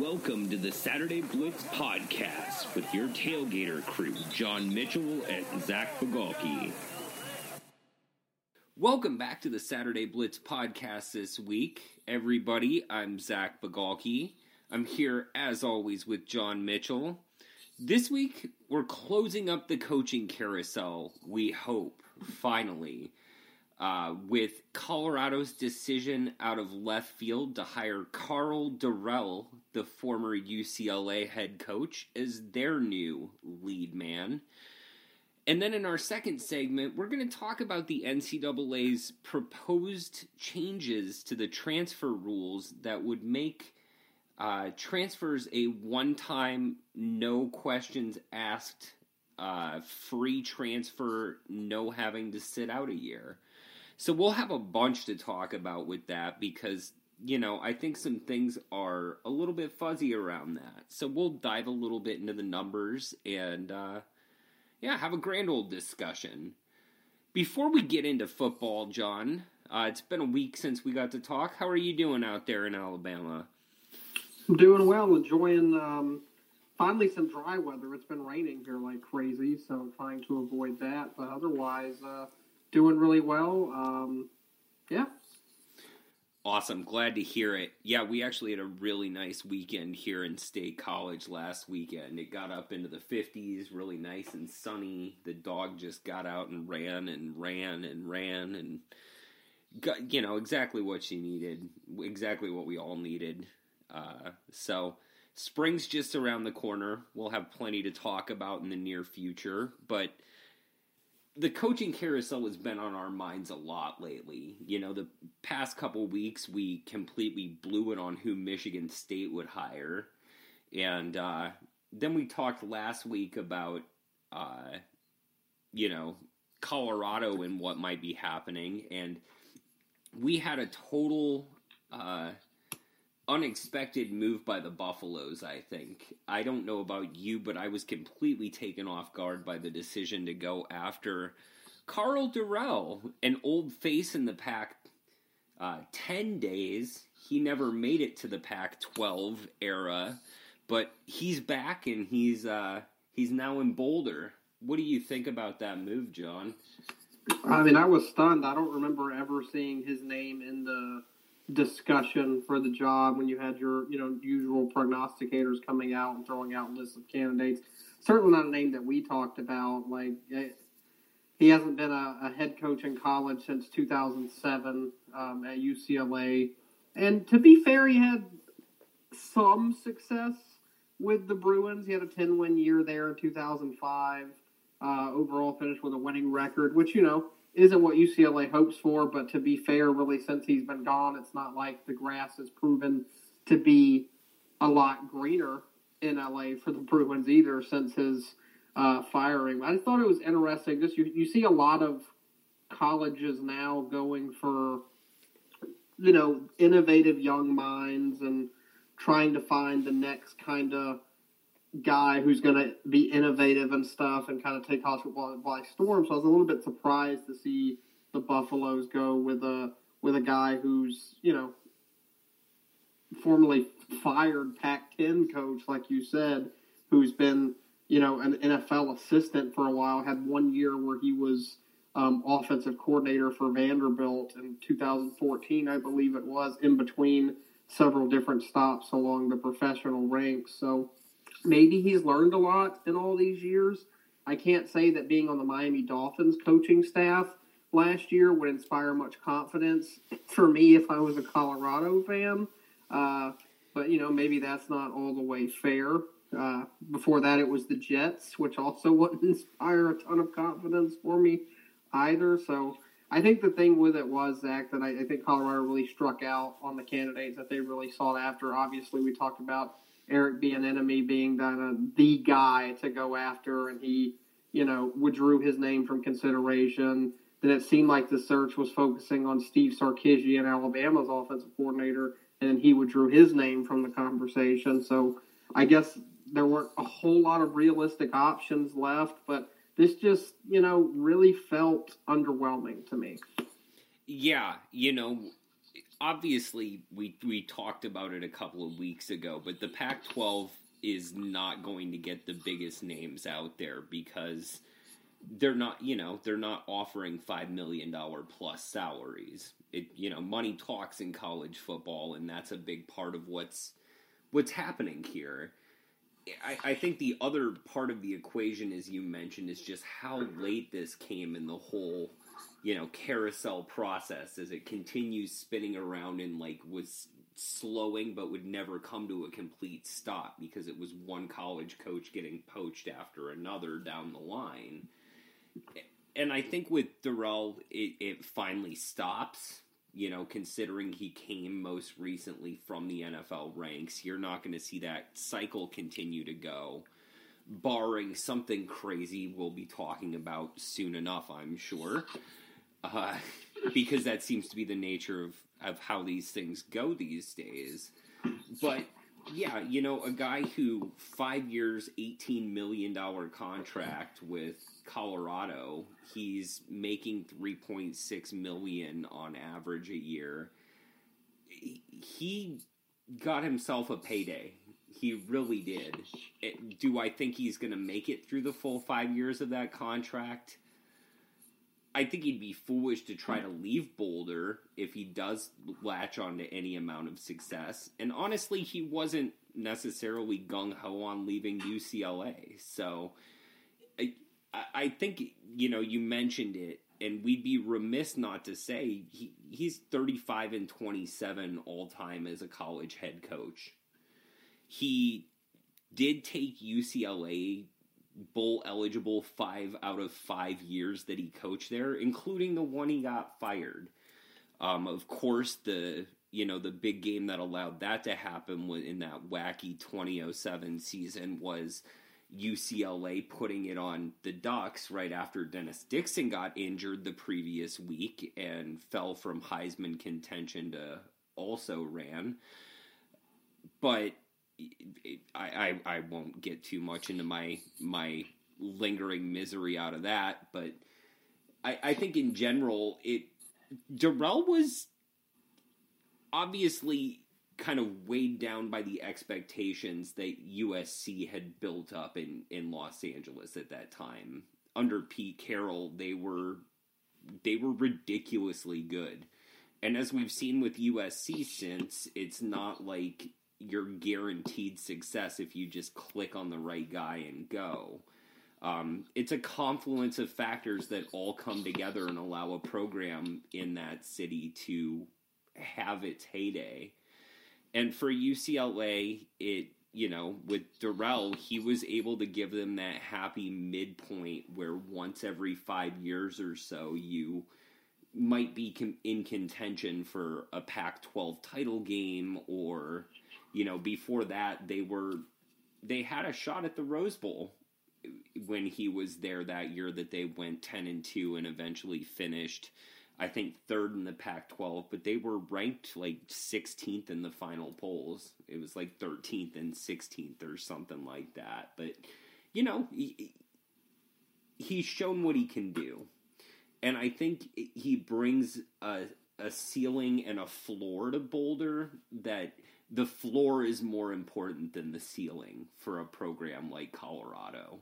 Welcome to the Saturday Blitz podcast with your tailgater crew, John Mitchell and Zach Bagalki. Welcome back to the Saturday Blitz podcast this week, everybody. I'm Zach Bagalki. I'm here, as always, with John Mitchell. This week, we're closing up the coaching carousel, we hope, finally uh, with Colorado's decision out of left field to hire Karl Dorrell, the former UCLA head coach, as their new lead man. And then in our second segment, we're going to talk about the NCAA's proposed changes to the transfer rules that would make uh, transfers a one time, no questions asked, uh, free transfer, no having to sit out a year. So we'll have a bunch to talk about with that because, you know, I think some things are a little bit fuzzy around that. So we'll dive a little bit into the numbers and, uh, yeah, have a grand old discussion. Before we get into football, John, uh, it's been a week since we got to talk. How are you doing out there in Alabama? I'm doing well, enjoying um, finally some dry weather. It's been raining here like crazy, so I'm trying to avoid that. But otherwise, uh, doing really well. Um, yeah. Awesome. Glad to hear it. Yeah, we actually had a really nice weekend here in State College last weekend. It got up into the 50s, really nice and sunny. The dog just got out and ran and ran and ran and got, you know, exactly what she needed, exactly what we all needed. Uh, so, spring's just around the corner. We'll have plenty to talk about in the near future, but the coaching carousel has been on our minds a lot lately. You know, the past couple weeks we completely blew it on who Michigan State would hire, and uh, then we talked last week about, uh, you know, Colorado and what might be happening, and we had a total. Uh, unexpected move by the Buffaloes, I think. I don't know about you, but I was completely taken off guard by the decision to go after Karl Dorrell, an old face in the Pac uh, 10 days. He never made it to the Pac 12 era, but he's back and he's uh, he's now in Boulder. What do you think about that move, John? I mean, I was stunned. I don't remember ever seeing his name in the discussion for the job when you had your you know usual prognosticators coming out and throwing out lists of candidates. Certainly not a name that we talked about. Like it, he hasn't been a, a, head coach in college since 2007 um, at UCLA, and to be fair, he had some success with the Bruins. He had a 10 win year there in 2005. Uh, overall, finished with a winning record, which you know isn't what UCLA hopes for. But to be fair, really, since he's been gone, it's not like the grass has proven to be a lot greener in LA for the Bruins either since his uh, firing. I thought it was interesting. Just you, you see a lot of colleges now going for you know innovative young minds and trying to find the next kind of guy who's going to be innovative and stuff and kind of take college football by storm. So I was a little bit surprised to see the Buffaloes go with a with a guy who's you know formerly fired Pac-10 coach, like you said, who's been you know an NFL assistant for a while. Had one year where he was um, offensive coordinator for Vanderbilt in 2014, I believe it was, in between several different stops along the professional ranks. So maybe he's learned a lot in all these years. I can't say that being on the Miami Dolphins coaching staff last year would inspire much confidence for me if I was a Colorado fan. Uh, but you know, maybe that's not all the way fair. Uh, before that, it was the Jets, which also wouldn't inspire a ton of confidence for me either. So I think the thing with it was Zach that I, I think Colorado really struck out on the candidates that they really sought after. Obviously, we talked about Eric Bieniemy being the, uh, the guy to go after, and he, you know, withdrew his name from consideration. Then it seemed like the search was focusing on Steve Sarkisian, Alabama's offensive coordinator, and he withdrew his name from the conversation. So I guess there weren't a whole lot of realistic options left, but this just, you know, really felt underwhelming to me. Yeah, you know, obviously we we talked about it a couple of weeks ago, but the Pac-12 is not going to get the biggest names out there because they're not, you know, they're not offering five million dollar plus salaries. It, you know, money talks in college football, and that's a big part of what's what's happening here. I, I think the other part of the equation, as you mentioned, is just how late this came in the whole, you know, carousel process as it continues spinning around and like was slowing but would never come to a complete stop because it was one college coach getting poached after another down the line. And I think with Dorrell, it, it finally stops. You know, considering he came most recently from the NFL ranks, you're not going to see that cycle continue to go, barring something crazy we'll be talking about soon enough, I'm sure. Uh, because that seems to be the nature of, of how these things go these days. But yeah, you know, a guy who five years, eighteen million dollar contract with Colorado, he's making three point six million on average a year. He got himself a payday. He really did. It, do I think he's going to make it through the full five years of that contract? I think he'd be foolish to try to leave Boulder if he does latch on to any amount of success. And honestly, he wasn't necessarily gung ho on leaving UCLA. So I, I think, you know, you mentioned it, and we'd be remiss not to say he, he's 35 and 27 all time as a college head coach. He did take UCLA bowl eligible five out of five years that he coached there, including the one he got fired. Um, of course, the you know the big game that allowed that to happen in that wacky 2007 season was UCLA putting it on the Ducks right after Dennis Dixon got injured the previous week and fell from Heisman contention to also ran. But I, I, I won't get too much into my my lingering misery out of that, but I, I think in general it Dorrell was obviously kind of weighed down by the expectations that USC had built up in, in Los Angeles at that time. Under Pete Carroll, they were they were ridiculously good. And as we've seen with USC since, it's not like you're guaranteed success if you just click on the right guy and go. Um, it's a confluence of factors that all come together and allow a program in that city to have its heyday. And for UCLA, it you know with Dorrell, he was able to give them that happy midpoint where once every five years or so you might be in contention for a Pac-12 title game or you know, before that they were they had a shot at the Rose Bowl when he was there that year that they went 10 and 2 and eventually finished I think third in the Pac-12, but they were ranked like 16th in the final polls. It was like 13th and 16th or something like that. But you know, he, he's shown what he can do. And I think he brings a a ceiling and a floor to Boulder that the floor is more important than the ceiling for a program like Colorado.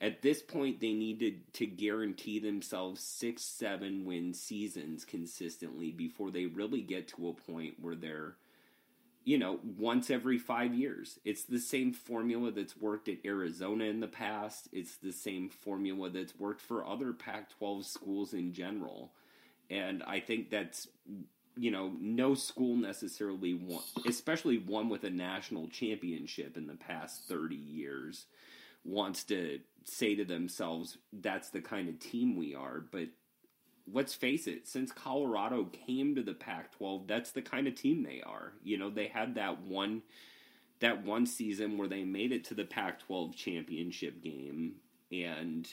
At this point, they needed to guarantee themselves six, seven win seasons consistently before they really get to a point where they're, you know, once every five years. It's the same formula that's worked at Arizona in the past. It's the same formula that's worked for other Pac 12 schools in general. And I think that's you know, no school necessarily won, especially one with a national championship in the past 30 years, wants to say to themselves, that's the kind of team we are. But let's face it, since Colorado came to the Pac 12, that's the kind of team they are. You know, they had that one. That one season where they made it to the Pac 12 championship game and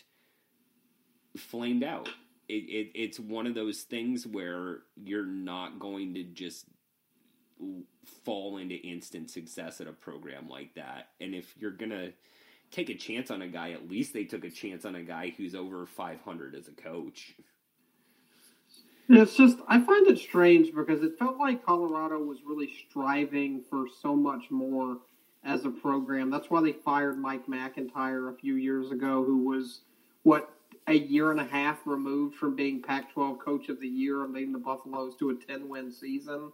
flamed out it, it, it's one of those things where you're not going to just fall into instant success at a program like that. And if you're gonna take a chance on a guy, at least they took a chance on a guy who's over 500 as a coach. It's just I find it strange because it felt like Colorado was really striving for so much more as a program. That's why they fired Mike McIntyre a few years ago, who was what a year and a half removed from being Pac-12 Coach of the Year and leading the Buffaloes to a 10-win season.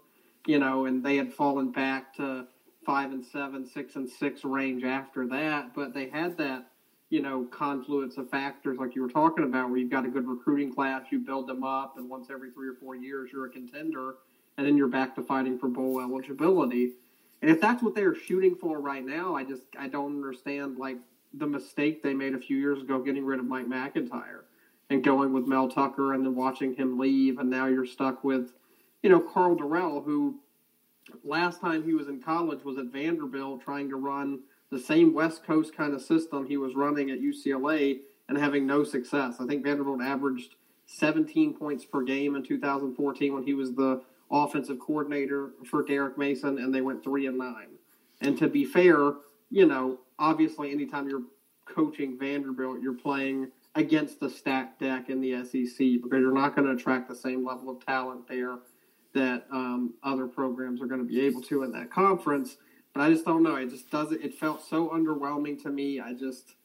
You know, and they had fallen back to five and seven, six and six range after that, but they had that you know, confluence of factors like you were talking about, where you've got a good recruiting class, you build them up, and once every three or four years you're a contender, and then you're back to fighting for bowl eligibility. And if that's what they're shooting for right now, I just I don't understand like the mistake they made a few years ago getting rid of Mike McIntyre and going with Mel Tucker and then watching him leave, and now you're stuck with, you know, Karl Dorrell, who last time he was in college was at Vanderbilt trying to run the same West Coast kind of system he was running at UCLA and having no success. I think Vanderbilt averaged 17 points per game in 2014 when he was the offensive coordinator for Derek Mason, and they went three and nine. And to be fair, you know, obviously, anytime you're coaching Vanderbilt, you're playing against the stacked deck in the SEC because you're not going to attract the same level of talent there that um, other programs are going to be able to in that conference. But I just don't know. It just doesn't. It felt so underwhelming to me. I just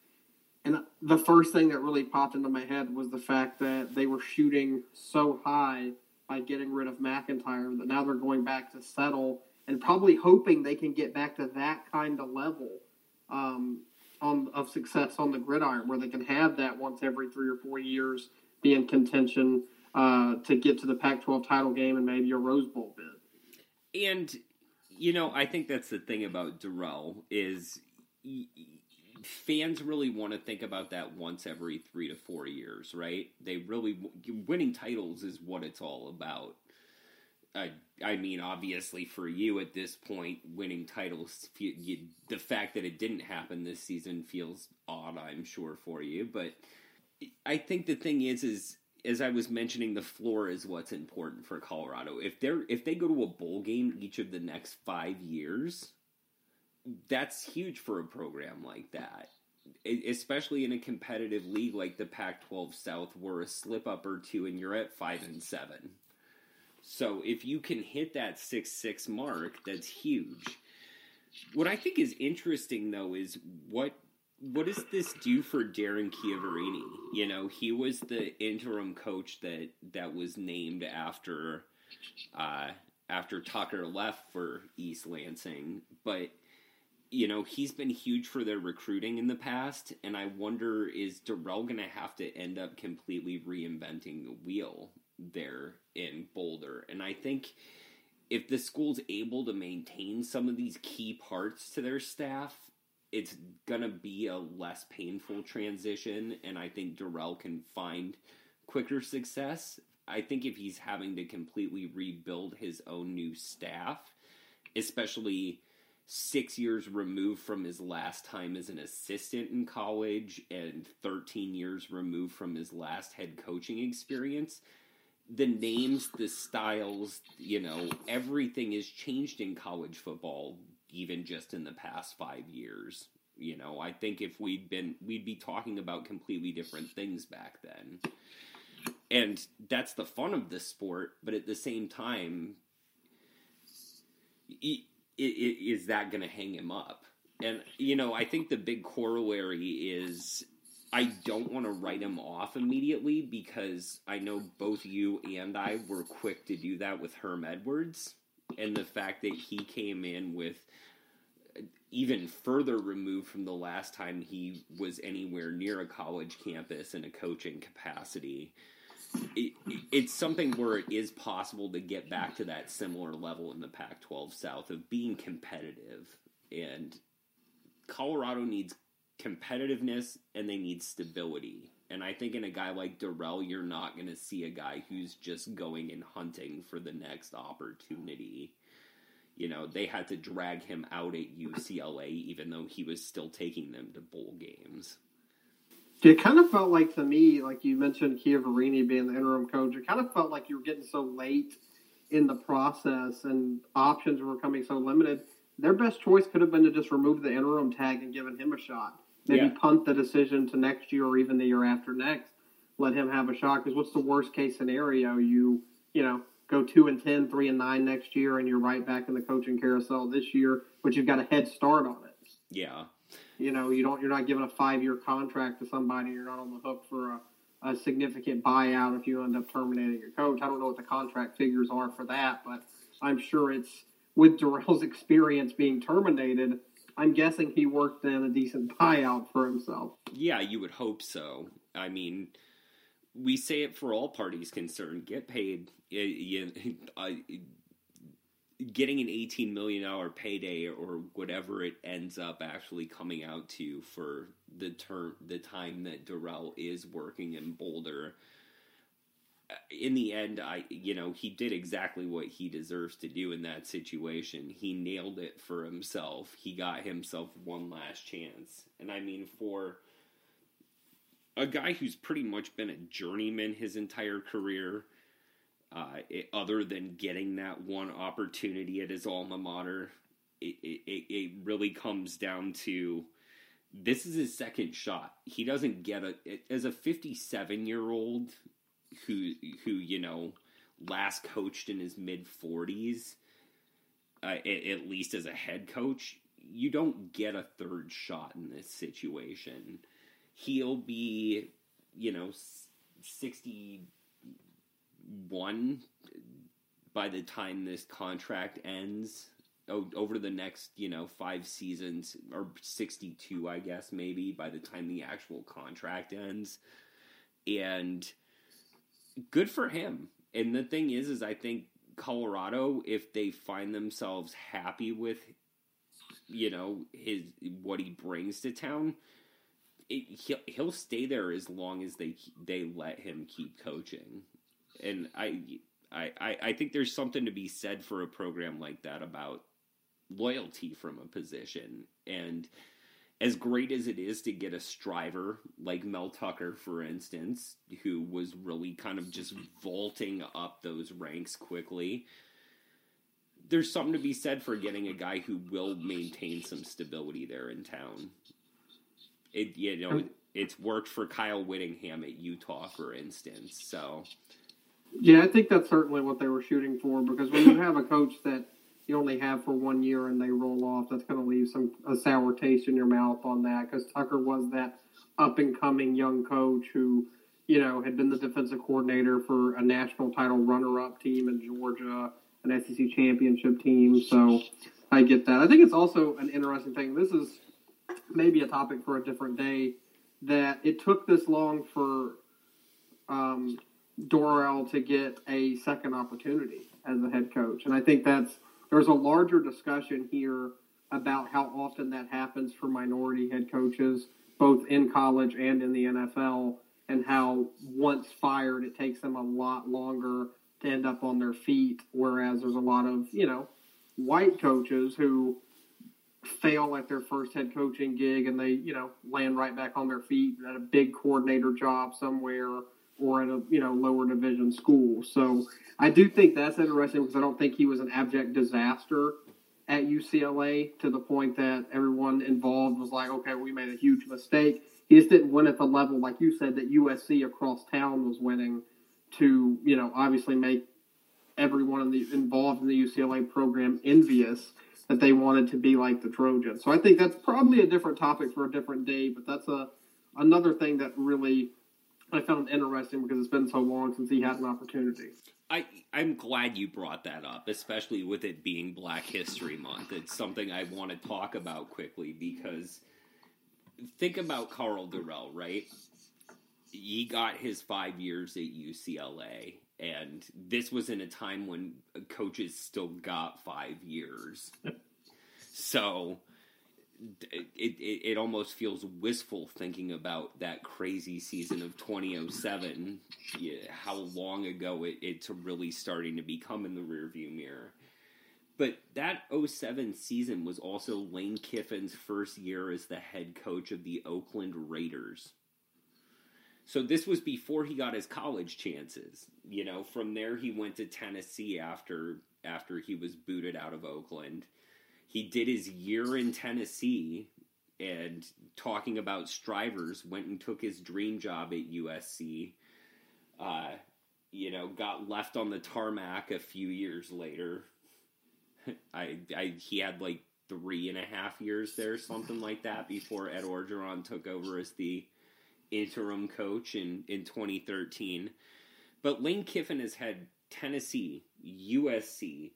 and the first thing that really popped into my head was the fact that they were shooting so high by getting rid of McIntyre that now they're going back to settle and probably hoping they can get back to that kind of level um, on of success on the gridiron, where they can have that once every three or four years be in contention uh, to get to the Pac-12 title game and maybe a Rose Bowl bid. And you know, I think that's the thing about Dorrell is fans really want to think about that once every three to four years, right? They really winning titles is what it's all about. I, I mean, obviously, for you at this point, winning titles, you, the fact that it didn't happen this season feels odd. I'm sure for you, but I think the thing is, is as I was mentioning, the floor is what's important for Colorado. If they're if they go to a bowl game each of the next five years, that's huge for a program like that. Especially in a competitive league like the Pac-12 South, where a slip up or two and you're at five and seven. So if you can hit that six six mark, that's huge. What I think is interesting though is what what does this do for Darren Chiaverini? You know, he was the interim coach that that was named after uh, after Tucker left for East Lansing, but you know he's been huge for their recruiting in the past, and I wonder is Dorrell going to have to end up completely reinventing the wheel there in Boulder? And I think if the school's able to maintain some of these key parts to their staff it's gonna be a less painful transition, and I think Dorrell can find quicker success. I think if he's having to completely rebuild his own new staff, especially six years removed from his last time as an assistant in college and 13 years removed from his last head coaching experience, the names, the styles, you know, everything has changed in college football even just in the past five years. You know, I think if we'd been, we'd be talking about completely different things back then. And that's the fun of this sport, but at the same time, is that going to hang him up? And, you know, I think the big corollary is I don't want to write him off immediately because I know both you and I were quick to do that with Herm Edwards. And the fact that he came in with uh, even further removed from the last time he was anywhere near a college campus in a coaching capacity. It, it's something where it is possible to get back to that similar level in the Pac 12 South of being competitive. And Colorado needs competitiveness and they need stability. And I think in a guy like Dorrell, you're not going to see a guy who's just going and hunting for the next opportunity you know, they had to drag him out at UCLA even though he was still taking them to bowl games. It kind of felt like to me, like you mentioned Chiaverini being the interim coach, it kind of felt like you were getting so late in the process and options were becoming so limited. Their best choice could have been to just remove the interim tag and given him a shot. Maybe yeah. punt the decision to next year or even the year after next. Let him have a shot. Because what's the worst case scenario? You you know, go two and 10, three and nine next year, and you're right back in the coaching carousel this year, but you've got a head start on it. Yeah. You know, you don't. You're not giving a five year contract to somebody. You're not on the hook for a, a significant buyout if you end up terminating your coach. I don't know what the contract figures are for that, but I'm sure it's with Dorrell's experience being terminated. I'm guessing he worked in a decent buyout for himself. Yeah, you would hope so. I mean, we say it for all parties concerned: get paid. Uh, getting an eighteen million dollar payday or whatever it ends up actually coming out to for the term, the time that Dorrell is working in Boulder. In the end, I you know he did exactly what he deserves to do in that situation. He nailed it for himself. He got himself one last chance, and I mean for a guy who's pretty much been a journeyman his entire career, uh, it, other than getting that one opportunity at his alma mater, it, it, it really comes down to this is his second shot. He doesn't get a as a 57 year old who who you know last coached in his mid 40s, uh, at, at least as a head coach. You don't get a third shot in this situation he'll be, you know, 61 by the time this contract ends over the next, you know, five seasons, or 62, I guess, maybe, by the time the actual contract ends. And good for him. And the thing is, is I think Colorado, if they find themselves happy with, you know, his what he brings to town, it, he'll, he'll stay there as long as they they let him keep coaching, and I, I I think there's something to be said for a program like that about loyalty from a position and as great as it is to get a striver like Mel Tucker, for instance, who was really kind of just vaulting up those ranks quickly, there's something to be said for getting a guy who will maintain some stability there in town it you know it's worked for Kyle Whittingham at Utah, for instance. So yeah, I think that's certainly what they were shooting for because when you have a coach that you only have for one year and they roll off, that's going to leave some a sour taste in your mouth on that. Because Tucker was that up and coming young coach who, you know, had been the defensive coordinator for a national title runner up team in Georgia, an SEC championship team. So I get that. I think it's also an interesting thing. This is maybe a topic for a different day. That it took this long for um, Dorrell to get a second opportunity as a head coach, and I think that's there's a larger discussion here about how often that happens for minority head coaches, both in college and in the NFL, and how once fired, it takes them a lot longer to end up on their feet. Whereas there's a lot of you know white coaches who fail at their first head coaching gig and they, you know, land right back on their feet at a big coordinator job somewhere or at a, you know, lower division school. So I do think that's interesting because I don't think he was an abject disaster at UCLA to the point that everyone involved was like, okay, we made a huge mistake. He just didn't win at the level, like you said, that USC across town was winning to, you know, obviously make everyone in the, involved in the UCLA program envious that they wanted to be like the Trojans. So I think that's probably a different topic for a different day, but that's a another thing that really I found interesting because it's been so long since he had an opportunity. I I'm glad you brought that up, especially with it being Black History Month. It's something I want to talk about quickly because think about Karl Dorrell, right? He got his five years at UCLA, and this was in a time when coaches still got five years. so it, it, it almost feels wistful thinking about that crazy season of 2007, yeah, how long ago it, it's really starting to become in the rearview mirror. But that 07 season was also Lane Kiffin's first year as the head coach of the Oakland Raiders. So this was before he got his college chances. You know, from there he went to Tennessee after after he was booted out of Oakland. He did his year in Tennessee and talking about strivers went and took his dream job at USC. Uh, you know, got left on the tarmac a few years later. I, I he had like three and a half years there, something like that, before Ed Orgeron took over as the interim coach in, in 2013. But Lane Kiffin has had Tennessee, USC.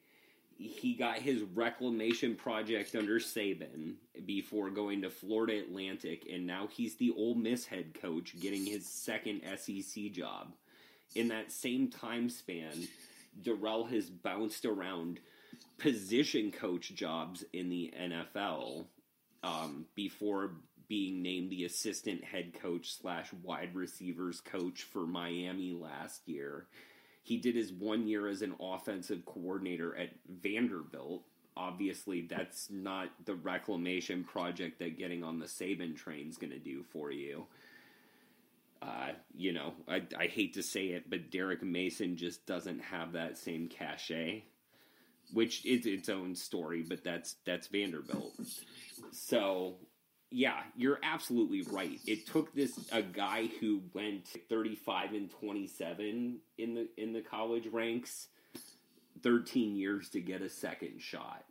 He got his reclamation project under Saban before going to Florida Atlantic, and now he's the Ole Miss head coach, getting his second SEC job. In that same time span, Dorrell has bounced around position coach jobs in the NFL um, before being named the assistant head coach slash wide receivers coach for Miami last year. He did his one year as an offensive coordinator at Vanderbilt. Obviously, that's not the reclamation project that getting on the Saban train is going to do for you. Uh, you know, I, I hate to say it, but Derek Mason just doesn't have that same cachet which is its own story, but that's that's Vanderbilt. So yeah, you're absolutely right. It took this a guy who went 35 and 27 in the in the college ranks 13 years to get a second shot.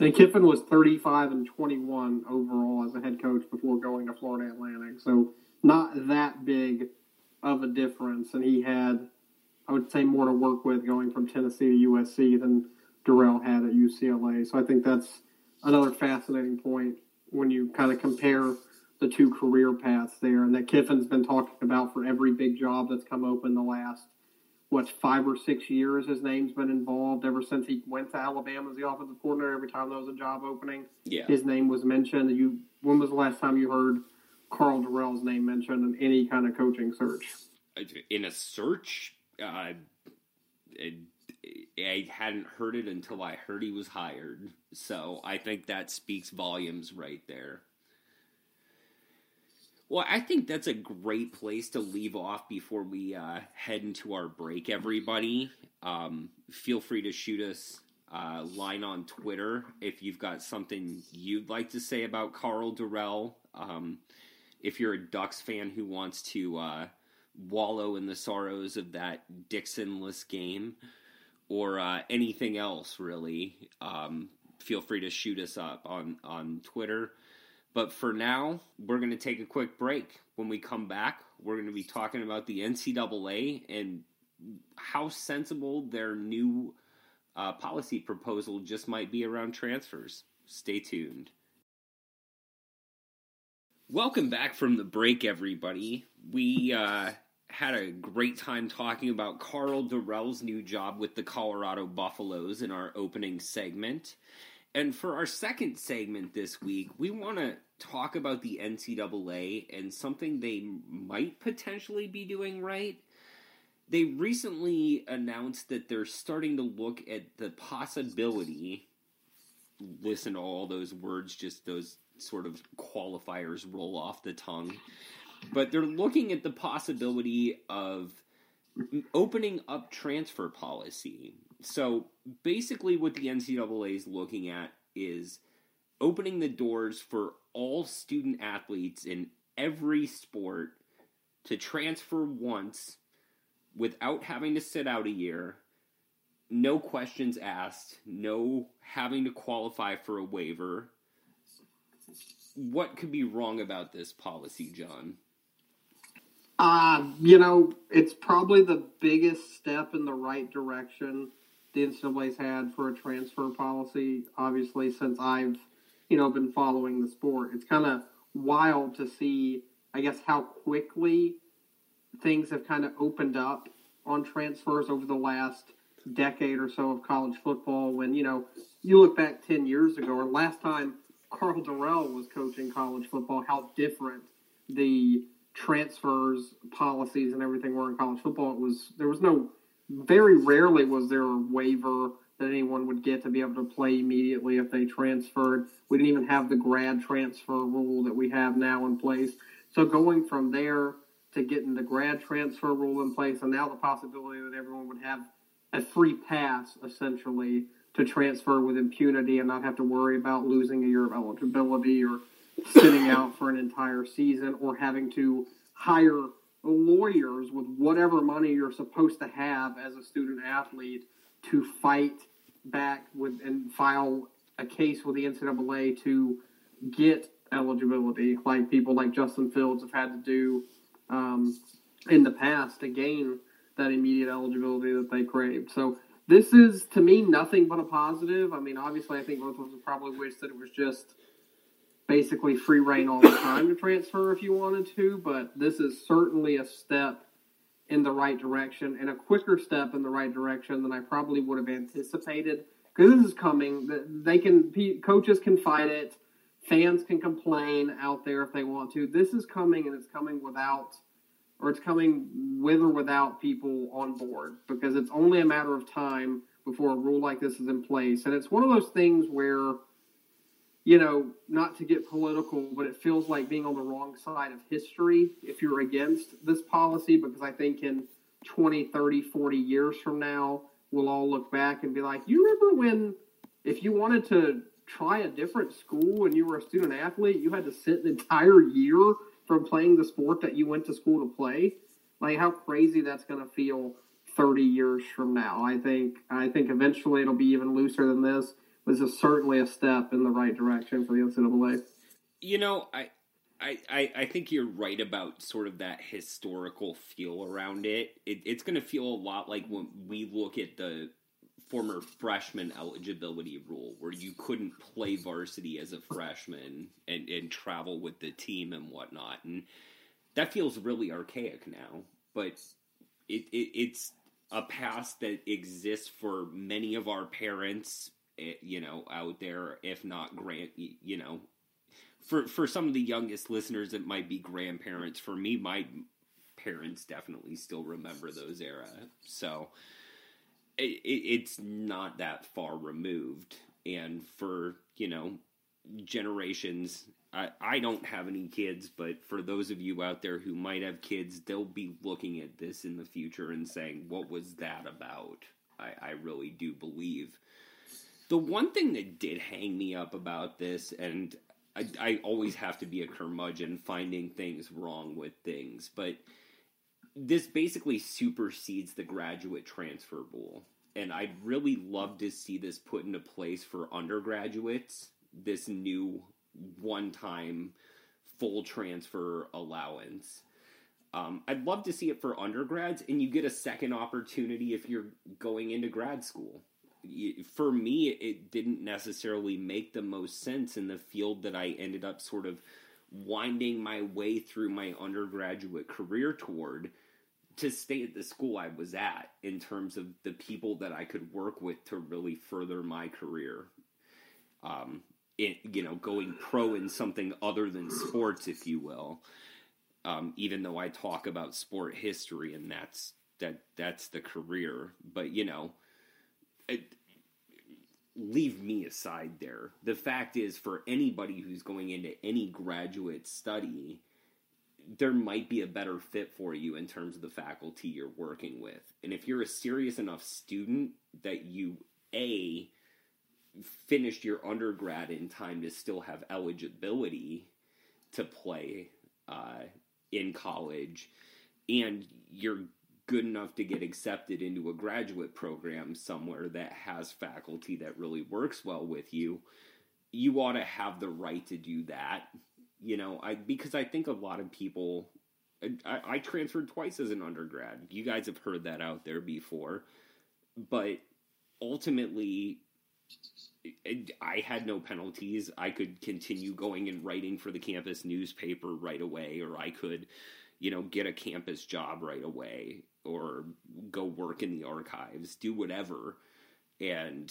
And Kiffin was 35 and 21 overall as a head coach before going to Florida Atlantic. So not that big of a difference and he had I would say more to work with going from Tennessee to USC than Dorrell had at UCLA. So I think that's another fascinating point when you kind of compare the two career paths there, and that Kiffin's been talking about for every big job that's come open the last what five or six years. His name's been involved ever since he went to Alabama as the offensive coordinator. Every time there was a job opening, yeah. his name was mentioned. You when was the last time you heard Karl Dorrell's name mentioned in any kind of coaching search? In a search, uh, I hadn't heard it until I heard he was hired. So I think that speaks volumes right there. Well, I think that's a great place to leave off before we uh, head into our break, everybody. Um, feel free to shoot us a uh, line on Twitter if you've got something you'd like to say about Karl Dorrell. Um, if you're a Ducks fan who wants to uh, wallow in the sorrows of that Dixonless game, or uh, anything else really, um, feel free to shoot us up on, on Twitter. But for now, we're going to take a quick break. When we come back, we're going to be talking about the NCAA and how sensible their new uh, policy proposal just might be around transfers. Stay tuned. Welcome back from the break, everybody. We uh, had a great time talking about Karl Dorrell's new job with the Colorado Buffaloes in our opening segment. And for our second segment this week, we want to talk about the NCAA and something they might potentially be doing right. They recently announced that they're starting to look at the possibility. Listen to all those words, just those sort of qualifiers roll off the tongue but they're looking at the possibility of opening up transfer policy. So basically, what the NCAA is looking at is opening the doors for all student athletes in every sport to transfer once without having to sit out a year, no questions asked, no having to qualify for a waiver. What could be wrong about this policy, John? Uh, you know, it's probably the biggest step in the right direction the NCAA's had for a transfer policy, obviously, since I've, you know, been following the sport. It's kind of wild to see, I guess, how quickly things have kind of opened up on transfers over the last decade or so of college football. When, you know, you look back 10 years ago, or last time Karl Dorrell was coaching college football, how different the transfers policies and everything were in college football. It was there was no very rarely was there a waiver that anyone would get to be able to play immediately if they transferred. We didn't even have the grad transfer rule that we have now in place. So going from there to getting the grad transfer rule in place, and now the possibility that everyone would have a free pass essentially to transfer with impunity and not have to worry about losing a year of eligibility or sitting out for an entire season or having to hire lawyers with whatever money you're supposed to have as a student athlete to fight back with and file a case with the NCAA to get eligibility, like people like Justin Fields have had to do um, in the past to gain that immediate eligibility that they craved. So this is to me nothing but a positive. I mean, obviously, I think both of us probably wish that it was just basically free rein all the time to transfer if you wanted to, but this is certainly a step in the right direction and a quicker step in the right direction than I probably would have anticipated because this is coming. They can coaches can fight it, fans can complain out there if they want to. This is coming and it's coming without or it's coming with or without people on board because it's only a matter of time before a rule like this is in place. And it's one of those things where you know, not to get political, but it feels like being on the wrong side of history if you're against this policy, because I think in 20, 30, 40 years from now, we'll all look back and be like, you remember when, if you wanted to try a different school and you were a student athlete, you had to sit an entire year from playing the sport that you went to school to play? Like, how crazy that's going to feel 30 years from now. I think, I think eventually it'll be even looser than this this is certainly a step in the right direction for the NCAA. You know, I, I, I think you're right about sort of that historical feel around it. it it's going to feel a lot like when we look at the former freshman eligibility rule, where you couldn't play varsity as a freshman and, and travel with the team and whatnot. And that feels really archaic now, but it, it it's a past that exists for many of our parents, Eh, you know, out there, if not grant, you know, for for some of the youngest listeners, it might be grandparents. For me, my parents definitely still remember those era, so it, it, it's not that far removed. And for you know generations, I, I don't have any kids, but for those of you out there who might have kids, they'll be looking at this in the future and saying, "What was that about?" I, I really do believe the one thing that did hang me up about this, and I, I always have to be a curmudgeon finding things wrong with things, but this basically supersedes the graduate transfer rule. And I'd really love to see this put into place for undergraduates, this new one time full transfer allowance. Um, I'd love to see it for undergrads, and you get a second opportunity if you're going into grad school for me, it didn't necessarily make the most sense in the field that I ended up sort of winding my way through my undergraduate career toward to stay at the school I was at in terms of the people that I could work with to really further my career. Um, it, you know, going pro in something other than sports, if you will. Um, even though I talk about sport history and that's that that's the career, but you know, it, leave me aside there. The fact is, for anybody who's going into any graduate study, there might be a better fit for you in terms of the faculty you're working with. And if you're a serious enough student that you, A, finished your undergrad in time to still have eligibility to play uh, in college, and you're good enough to get accepted into a graduate program somewhere that has faculty that really works well with you, you ought to have the right to do that. You know, I because I think a lot of people I, I transferred twice as an undergrad. You guys have heard that out there before. But ultimately I had no penalties. I could continue going and writing for the campus newspaper right away, or I could, you know, get a campus job right away or go work in the archives, do whatever. And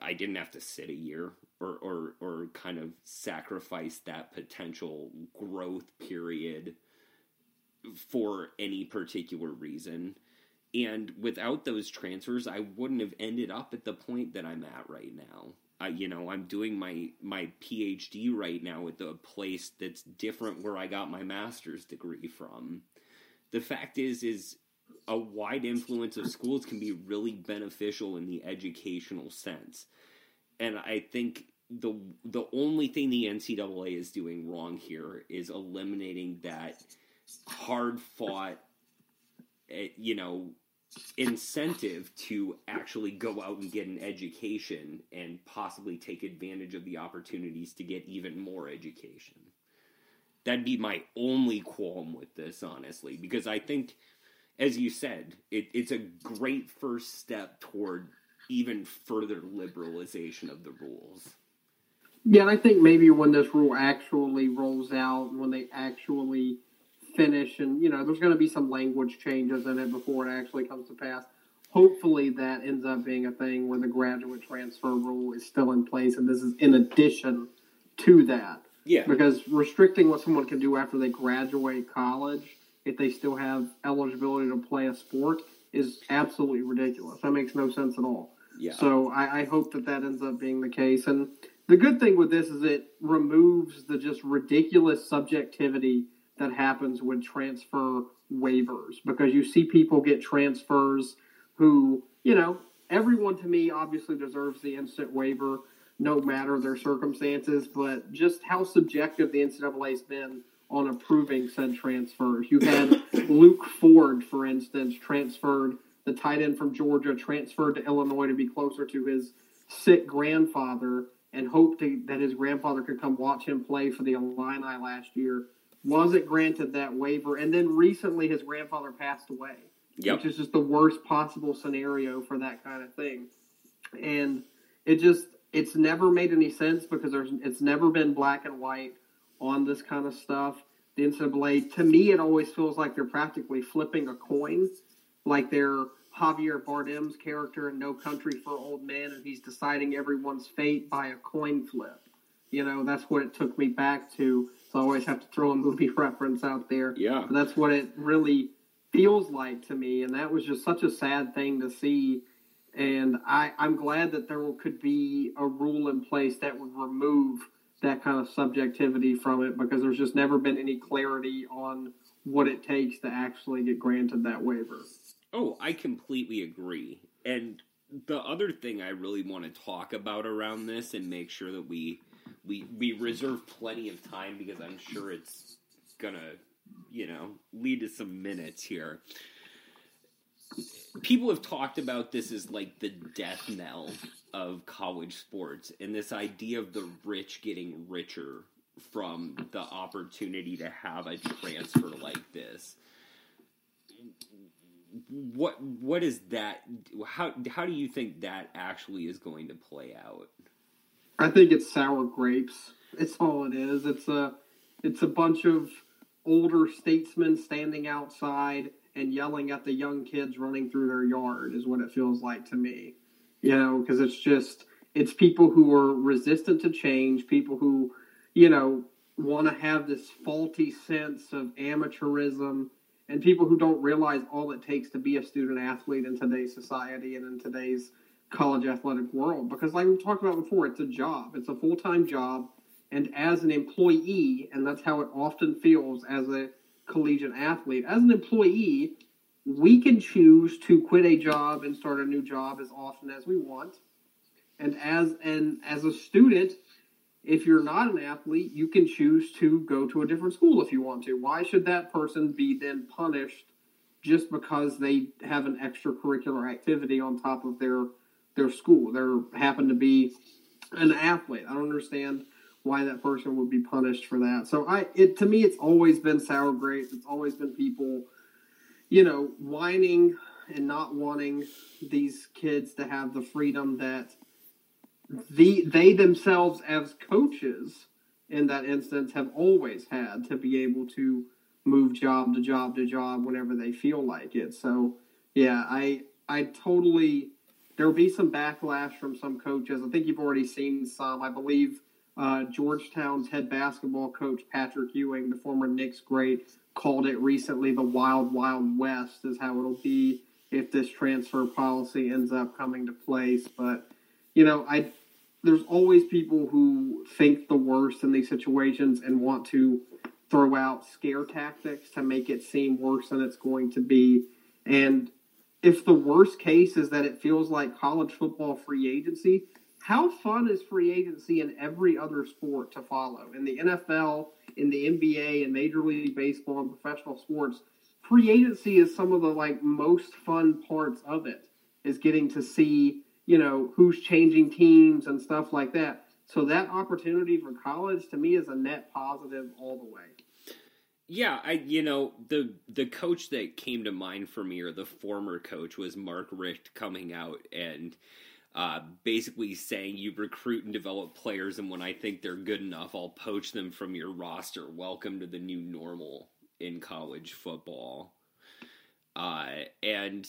I didn't have to sit a year or, or, or kind of sacrifice that potential growth period for any particular reason. And without those transfers, I wouldn't have ended up at the point that I'm at right now. I, you know, I'm doing my my PhD right now at the place that's different where I got my master's degree from. The fact is, is a wide influence of schools can be really beneficial in the educational sense. And I think the the only thing the NCAA is doing wrong here is eliminating that hard fought, eh, you know, incentive to actually go out and get an education and possibly take advantage of the opportunities to get even more education. That'd be my only qualm with this, honestly, because I think, as you said, it, it's a great first step toward even further liberalization of the rules. Yeah, and I think maybe when this rule actually rolls out, when they actually finish, and you know, there's going to be some language changes in it before it actually comes to pass. Hopefully, that ends up being a thing where the graduate transfer rule is still in place, and this is in addition to that. Yeah. Because restricting what someone can do after they graduate college, if they still have eligibility to play a sport, is absolutely ridiculous. That makes no sense at all. Yeah. So I, I hope that that ends up being the case. And the good thing with this is it removes the just ridiculous subjectivity that happens with transfer waivers because you see people get transfers who, you know, everyone to me obviously deserves the instant waiver no matter their circumstances, but just how subjective the NCAA's been on approving said transfers. You had Luke Ford, for instance, transferred the tight end from Georgia, transferred to Illinois to be closer to his sick grandfather and hoped to, that his grandfather could come watch him play for the Illini last year. Wasn't granted that waiver, and then recently his grandfather passed away, Yep. which is just the worst possible scenario for that kind of thing. And it just it's never made any sense because there's it's never been black and white on this kind of stuff. The NCAA, to me, it always feels like they're practically flipping a coin, like they're Javier Bardem's character in No Country for Old Men, and he's deciding everyone's fate by a coin flip. You know, that's what it took me back to. So I always have to throw a movie reference out there. Yeah. But that's what it really feels like to me, and that was just such a sad thing to see. And I, I'm glad that there could be a rule in place that would remove that kind of subjectivity from it because there's just never been any clarity on what it takes to actually get granted that waiver. Oh, I completely agree. And the other thing I really want to talk about around this and make sure that we we we reserve plenty of time because I'm sure it's gonna, you know, lead to some minutes here. People have talked about this as like the death knell of college sports and this idea of the rich getting richer from the opportunity to have a transfer like this what what is that how how do you think that actually is going to play out I think it's sour grapes. It's all it is. It's a it's a bunch of older statesmen standing outside and yelling at the young kids running through their yard is what it feels like to me. You know, because it's just it's people who are resistant to change, people who, you know, want to have this faulty sense of amateurism and people who don't realize all it takes to be a student athlete in today's society and in today's college athletic world. Because like we've talked about before it's a job. It's a full-time job and as an employee and that's how it often feels as a collegiate athlete. As an employee we can choose to quit a job and start a new job as often as we want. And as and as a student if you're not an athlete you can choose to go to a different school if you want to. Why should that person be then punished just because they have an extracurricular activity on top of their their school. They happen to be an athlete. I don't understand why that person would be punished for that. So I, it to me, it's always been sour grapes. It's always been people, you know, whining and not wanting these kids to have the freedom that the they themselves as coaches in that instance have always had to be able to move job to job to job whenever they feel like it. So yeah, I I totally there will be some backlash from some coaches. I think you've already seen some. I believe uh, Georgetown's head basketball coach Patrick Ewing, the former Knicks great, called it recently the wild, wild west is how it'll be if this transfer policy ends up coming to place. But you know, I there's always people who think the worst in these situations and want to throw out scare tactics to make it seem worse than it's going to be. And if the worst case is that it feels like college football free agency, how fun is free agency in every other sport to follow? In the NFL, in the NBA, in Major League Baseball, and professional sports, free agency is some of the like most fun parts of it. Is getting to see you know who's changing teams and stuff like that. So that opportunity for college to me is a net positive all the way. Yeah, I you know the the coach that came to mind for me or the former coach was Mark Richt coming out and uh, basically saying you recruit and develop players, and when I think they're good enough, I'll poach them from your roster. Welcome to the new normal in college football. Uh, and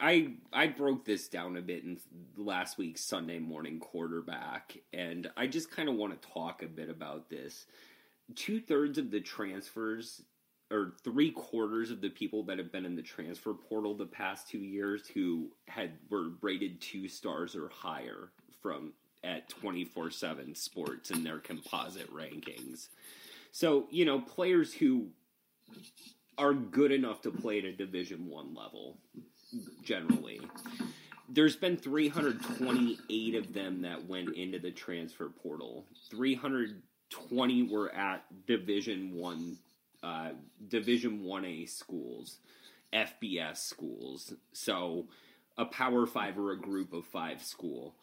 I I broke this down a bit in last week's Sunday morning quarterback, and I just kind of want to talk a bit about this. Two thirds of the transfers or three quarters of the people that have been in the transfer portal the past two years who had were rated two stars or higher from at 24-7 sports in their composite rankings. So you know players who are good enough to play at a division one level generally. There's been 328 of them that went into the transfer portal 320 were at division one uh, Division One A schools, FBS schools. So a Power Five or a Group of Five school.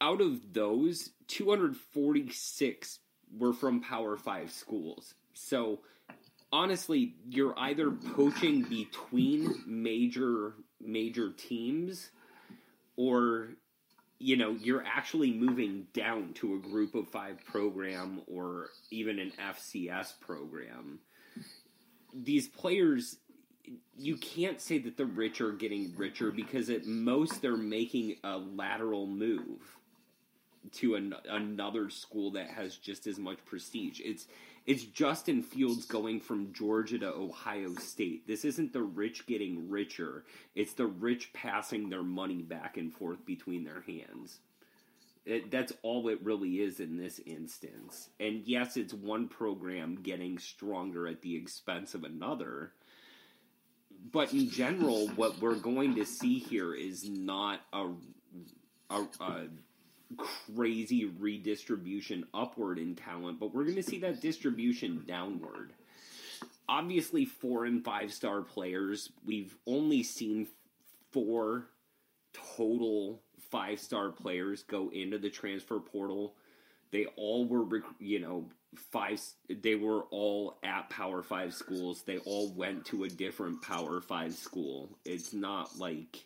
Out of those, 246 were from Power Five schools. So honestly, you're either poaching between major major teams or you know, you're actually moving down to a group of five program or even an FCS program. These players, you can't say that the rich are getting richer because at most they're making a lateral move to an, another school that has just as much prestige. It's it's Justin Fields going from Georgia to Ohio State. This isn't the rich getting richer. It's the rich passing their money back and forth between their hands. It, that's all it really is in this instance. And yes, it's one program getting stronger at the expense of another. But in general, what we're going to see here is not a, a, a crazy redistribution upward in talent, but we're going to see that distribution downward. Obviously, four and five star players, we've only seen four total five star players go into the transfer portal. They all were, you know, five, they were all at Power Five schools. They all went to a different Power Five school. It's not like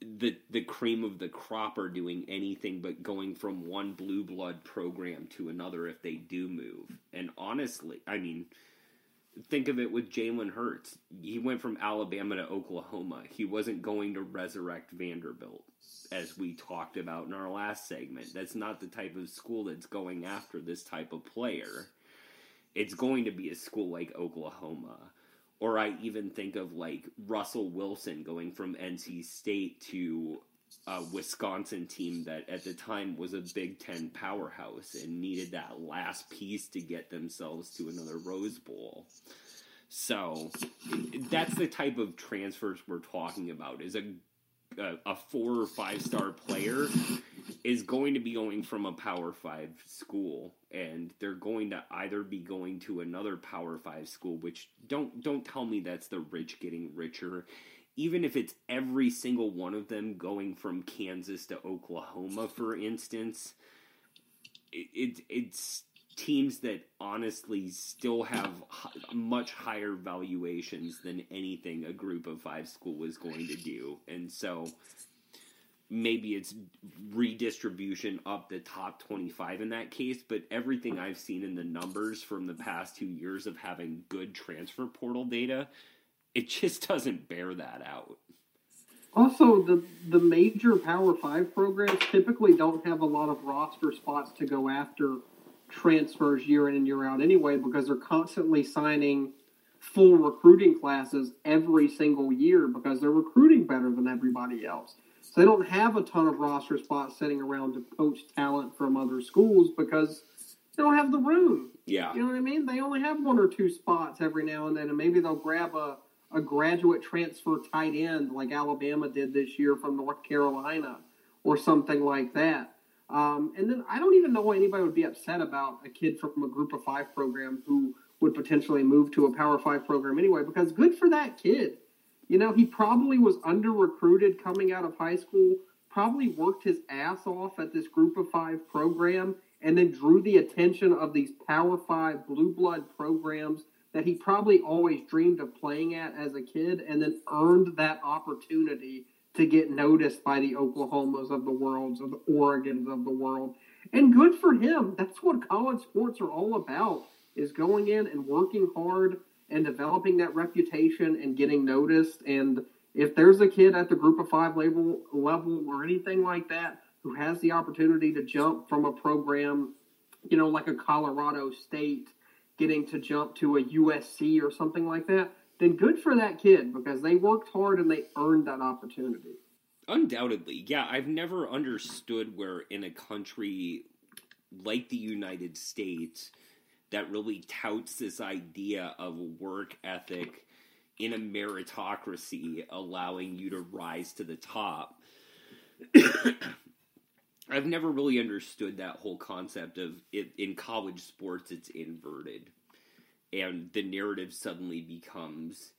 the the cream of the crop are doing anything but going from one blue blood program to another if they do move. And honestly, I mean, think of it with Jalen Hurts. He went from Alabama to Oklahoma. He wasn't going to resurrect Vanderbilt, as we talked about in our last segment. That's not the type of school that's going after this type of player. It's going to be a school like Oklahoma or I even think of like Russell Wilson going from NC State to a Wisconsin team that at the time was a Big Ten powerhouse and needed that last piece to get themselves to another Rose Bowl. So that's the type of transfers we're talking about. Is a a, a four or five star player is going to be going from a Power Five school, and they're going to either be going to another Power Five school. Which don't don't tell me that's the rich getting richer. Even if it's every single one of them going from Kansas to Oklahoma, for instance, it, it it's teams that honestly still have much higher valuations than anything a group of five school was going to do. And so maybe it's redistribution up the top 25 in that case, but everything I've seen in the numbers from the past two years of having good transfer portal data, it just doesn't bear that out. Also, the the major Power Five programs typically don't have a lot of roster spots to go after transfers year in and year out anyway because they're constantly signing full recruiting classes every single year because they're recruiting better than everybody else. So they don't have a ton of roster spots sitting around to poach talent from other schools because they don't have the room. Yeah. You know what I mean? They only have one or two spots every now and then, and maybe they'll grab a, a graduate transfer tight end like Alabama did this year from North Carolina or something like that. Um, and then I don't even know why anybody would be upset about a kid from a group of five program who would potentially move to a power five program anyway, because good for that kid. You know, he probably was under recruited coming out of high school, probably worked his ass off at this group of five program, and then drew the attention of these power five blue blood programs that he probably always dreamed of playing at as a kid, and then earned that opportunity to get noticed by the Oklahomas of the world, or the Oregons of the world. And good for him. That's what college sports are all about is going in and working hard and developing that reputation and getting noticed. And if there's a kid at the group of five level level or anything like that who has the opportunity to jump from a program, you know, like a Colorado State, getting to jump to a USC or something like that, then good for that kid because they worked hard and they earned that opportunity. Undoubtedly, yeah. I've never understood where in a country like the United States that really touts this idea of work ethic in a meritocracy, allowing you to rise to the top. I've never really understood that whole concept of it in college sports. It's inverted and the narrative suddenly becomes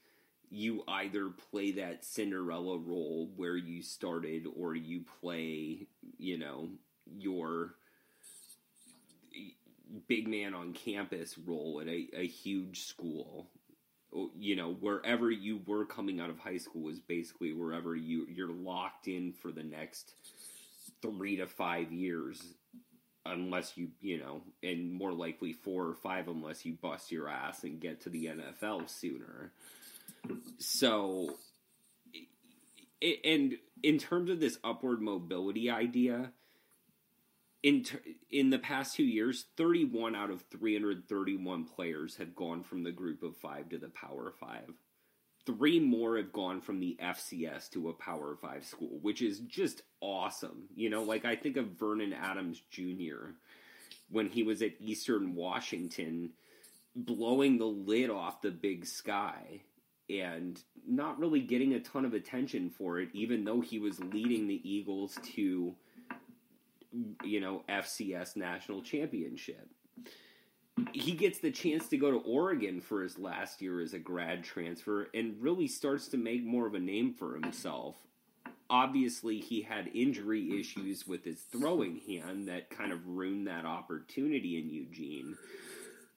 you either play that Cinderella role where you started or you play, you know, your big man on campus role at a, a huge school. Oh, you know, wherever you were coming out of high school was basically wherever you you're locked in for the next three to five years unless you, you know, and more likely four or five unless you bust your ass and get to the NFL sooner. So, and in terms of this upward mobility idea, in in the past two years, 31 out of 331 players have gone from the group of five to the Power Five three more have gone from the FCS to a Power Five school, which is just awesome. You know, like I think of Vernon Adams Jr. when he was at Eastern Washington, blowing the lid off the big sky and not really getting a ton of attention for it, even though he was leading the Eagles to, you know, FCS national championship he gets the chance to go to Oregon for his last year as a grad transfer and really starts to make more of a name for himself. Obviously, he had injury issues with his throwing hand that kind of ruined that opportunity in Eugene.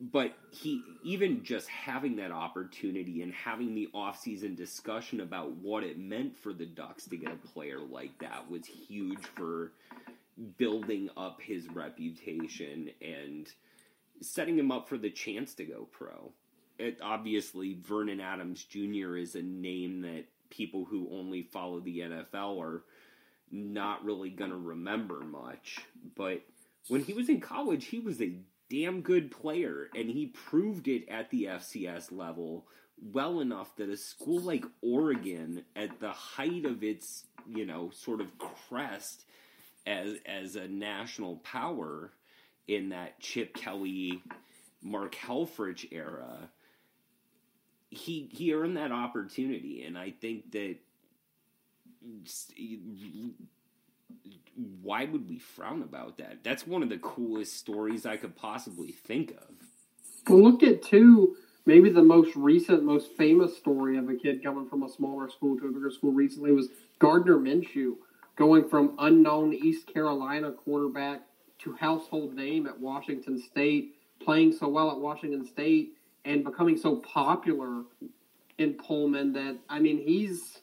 But he, even just having that opportunity and having the offseason discussion about what it meant for the Ducks to get a player like that was huge for building up his reputation and setting him up for the chance to go pro. It, obviously, Vernon Adams Jr. is a name that people who only follow the NFL are not really going to remember much. But when he was in college, he was a damn good player, and he proved it at the FCS level well enough that a school like Oregon, at the height of its, you know, sort of crest as as a national power, in that Chip Kelly, Mark Helfrich era, he he earned that opportunity, and I think that why would we frown about that? That's one of the coolest stories I could possibly think of. Well, look at two, maybe the most recent, most famous story of a kid coming from a smaller school to a bigger school recently was Gardner Minshew going from unknown East Carolina quarterback to household name at Washington State, playing so well at Washington State, and becoming so popular in Pullman that I mean he's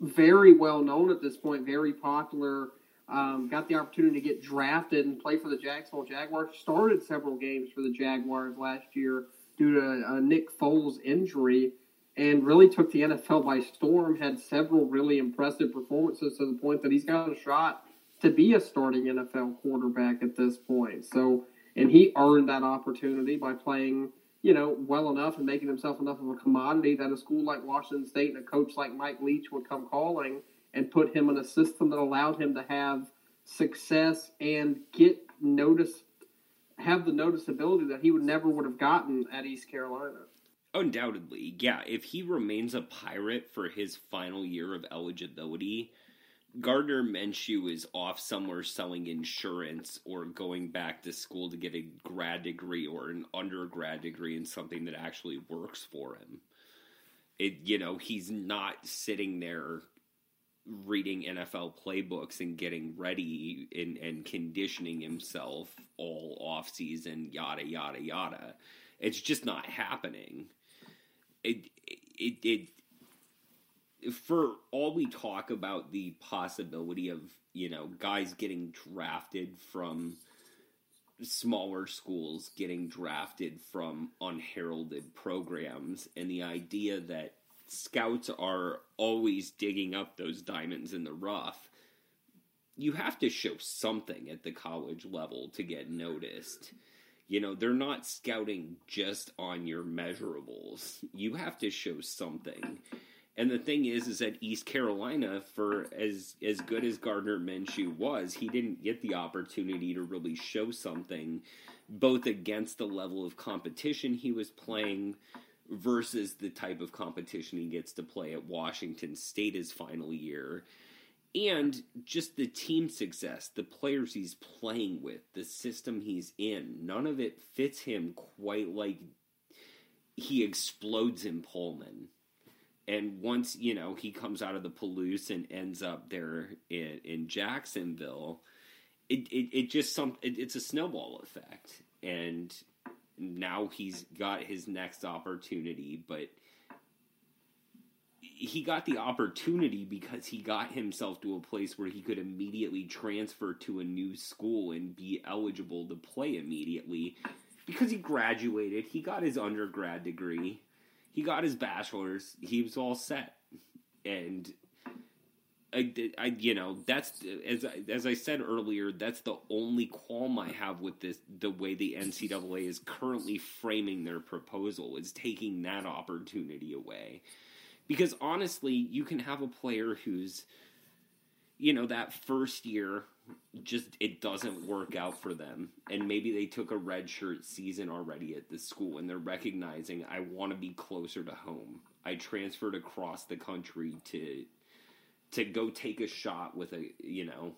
very well known at this point, very popular. Um, got the opportunity to get drafted and play for the Jacksonville Jaguars. Started several games for the Jaguars last year due to uh, Nick Foles' injury, and really took the NFL by storm. Had several really impressive performances to the point that he's got a shot to be a starting NFL quarterback at this point. So, and he earned that opportunity by playing, you know, well enough and making himself enough of a commodity that a school like Washington State and a coach like Mike Leach would come calling and put him in a system that allowed him to have success and get notice, have the noticeability that he would never would have gotten at East Carolina. Undoubtedly, yeah. If he remains a pirate for his final year of eligibility, Gardner Minshew is off somewhere selling insurance or going back to school to get a grad degree or an undergrad degree in something that actually works for him. It you know, he's not sitting there reading NFL playbooks and getting ready and, and conditioning himself all off season, yada yada yada. It's just not happening. It it it for all we talk about the possibility of you know guys getting drafted from smaller schools getting drafted from unheralded programs and the idea that scouts are always digging up those diamonds in the rough, you have to show something at the college level to get noticed. You know, they're not scouting just on your measurables. You have to show something. And the thing is, is that East Carolina, for as as good as Gardner Minshew was, he didn't get the opportunity to really show something, both against the level of competition he was playing, versus the type of competition he gets to play at Washington State his final year. And just the team success, the players he's playing with, the system he's in, none of it fits him quite like he explodes in Pullman. And once, you know, he comes out of the Palouse and ends up there in, in Jacksonville, it, it, it just some it, it's a snowball effect. And now he's got his next opportunity, but he got the opportunity because he got himself to a place where he could immediately transfer to a new school and be eligible to play immediately because he graduated, he got his undergrad degree, he got his bachelor's, he was all set. And I, I, you know, that's as as I said earlier. That's the only qualm I have with this. The way the NCAA is currently framing their proposal is taking that opportunity away, because honestly, you can have a player who's, you know, that first year just it doesn't work out for them, and maybe they took a redshirt season already at the school, and they're recognizing I want to be closer to home. I transferred across the country to to go take a shot with a you know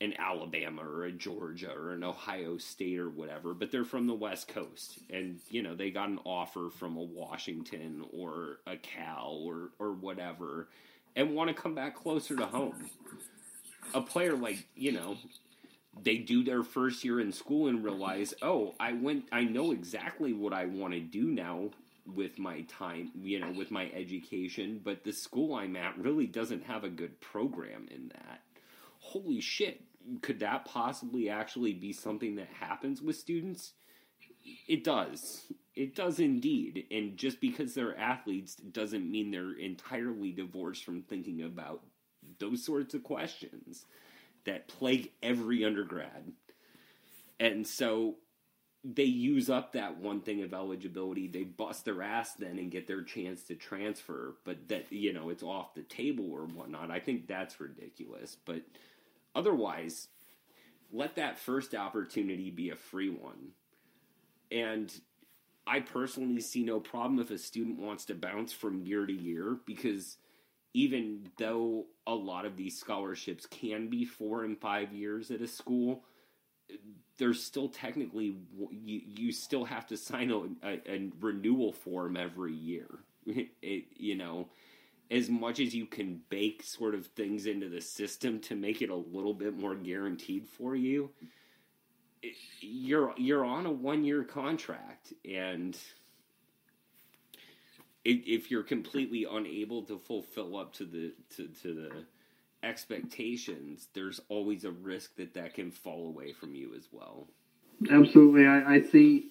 an Alabama or a Georgia or an Ohio State or whatever, but they're from the West Coast, and you know they got an offer from a Washington or a Cal or or whatever, and want to come back closer to home. A player like you know they do their first year in school and realize, oh, I went, I know exactly what I want to do now with my time, you know, with my education, but the school I'm at really doesn't have a good program in that. Holy shit, could that possibly actually be something that happens with students? It does. It does indeed. And just because they're athletes doesn't mean they're entirely divorced from thinking about those sorts of questions that plague every undergrad. And so they use up that one thing of eligibility. They bust their ass then and get their chance to transfer, but that you know it's off the table or whatnot. I think that's ridiculous. But otherwise, let that first opportunity be a free one. And I personally see no problem if a student wants to bounce from year to year because even though a lot of these scholarships can be four and five years at a school there's still technically you you still have to sign a, a, a renewal form every year. It, you know, as much as you can bake sort of things into the system to make it a little bit more guaranteed for you, you're you're on a one year contract, and if you're completely unable to fulfill up to the to, to the expectations, there's always a risk that that can fall away from you as well. Absolutely, I, I see.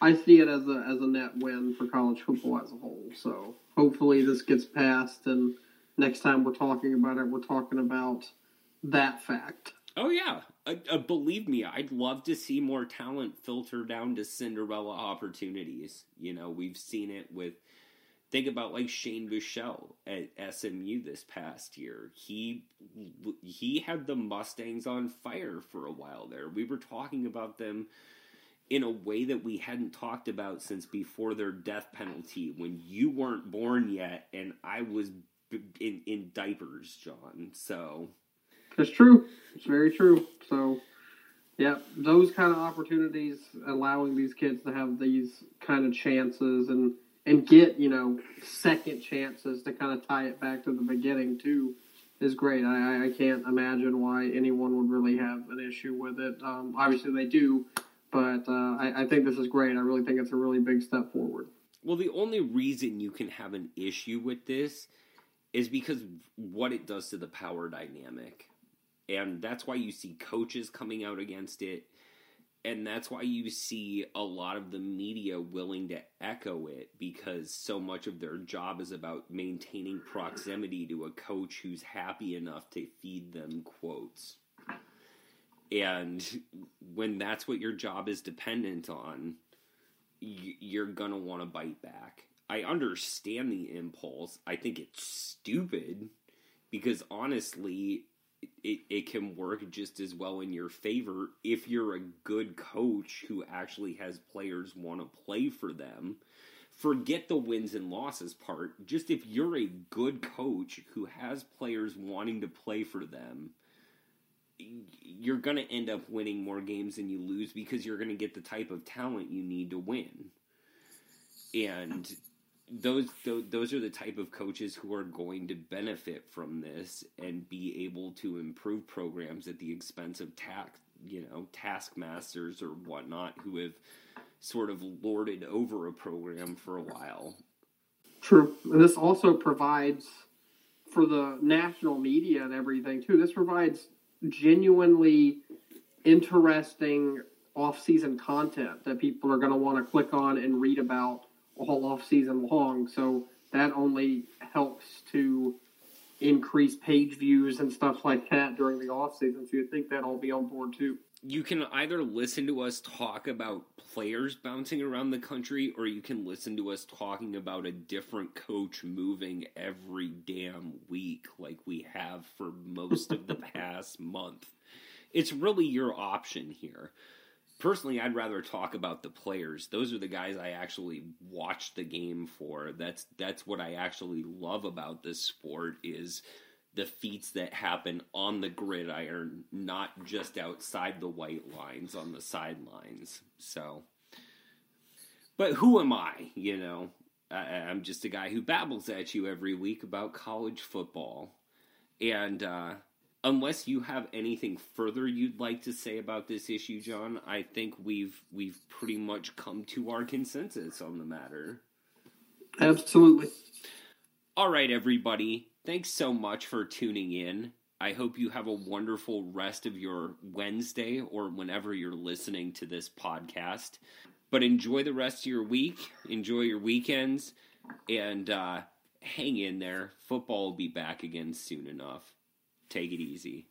I see it as a as a net win for college football as a whole. So hopefully this gets passed, and next time we're talking about it, we're talking about that fact. Oh yeah, uh, uh, believe me, I'd love to see more talent filter down to Cinderella opportunities. You know, we've seen it with Think about like Shane Buechele at SMU this past year. He he had the Mustangs on fire for a while there. We were talking about them in a way that we hadn't talked about since before their death penalty when you weren't born yet and I was in, in diapers, John. So it's true. It's very true. So yeah, those kind of opportunities, allowing these kids to have these kind of chances and and get you know second chances to kind of tie it back to the beginning too is great. I, I can't imagine why anyone would really have an issue with it. Um, obviously, they do, but uh, I, I think this is great. I really think it's a really big step forward. Well, the only reason you can have an issue with this is because what it does to the power dynamic. And that's why you see coaches coming out against it and that's why you see a lot of the media willing to echo it because so much of their job is about maintaining proximity to a coach who's happy enough to feed them quotes. And when that's what your job is dependent on, you're to want to bite back. I understand the impulse. I think it's stupid because honestly, it, it can work just as well in your favor if you're a good coach who actually has players want to play for them. Forget the wins and losses part. Just if you're a good coach who has players wanting to play for them, you're going to end up winning more games than you lose because you're going to get the type of talent you need to win. And those, those are the type of coaches who are going to benefit from this and be able to improve programs at the expense of tax you know taskmasters or whatnot who have sort of lorded over a program for a while. True. And this also provides for the national media and everything too. This provides genuinely interesting off-season content that people are going to want to click on and read about all off season long. So that only helps to increase page views and stuff like that during the off season. So you'd think that'll be on board too. You can either listen to us talk about players bouncing around the country, or you can listen to us talking about a different coach moving every damn week, like we have for most of the past month. It's really your option here. Personally i'd rather talk about the players. Those are the guys i actually watch the game for. That's that's what i actually love about this sport is the feats that happen on the gridiron not just outside the white lines on the sidelines so but who am i you know I, i'm just a guy who babbles at you every week about college football and uh unless you have anything further you'd like to say about this issue, John, I think we've we've pretty much come to our consensus on the matter. Absolutely. All right, everybody. Thanks so much for tuning in. I hope you have a wonderful rest of your Wednesday or whenever you're listening to this podcast. But enjoy the rest of your week, enjoy your weekends, and uh, hang in there. Football will be back again soon enough. Take it easy.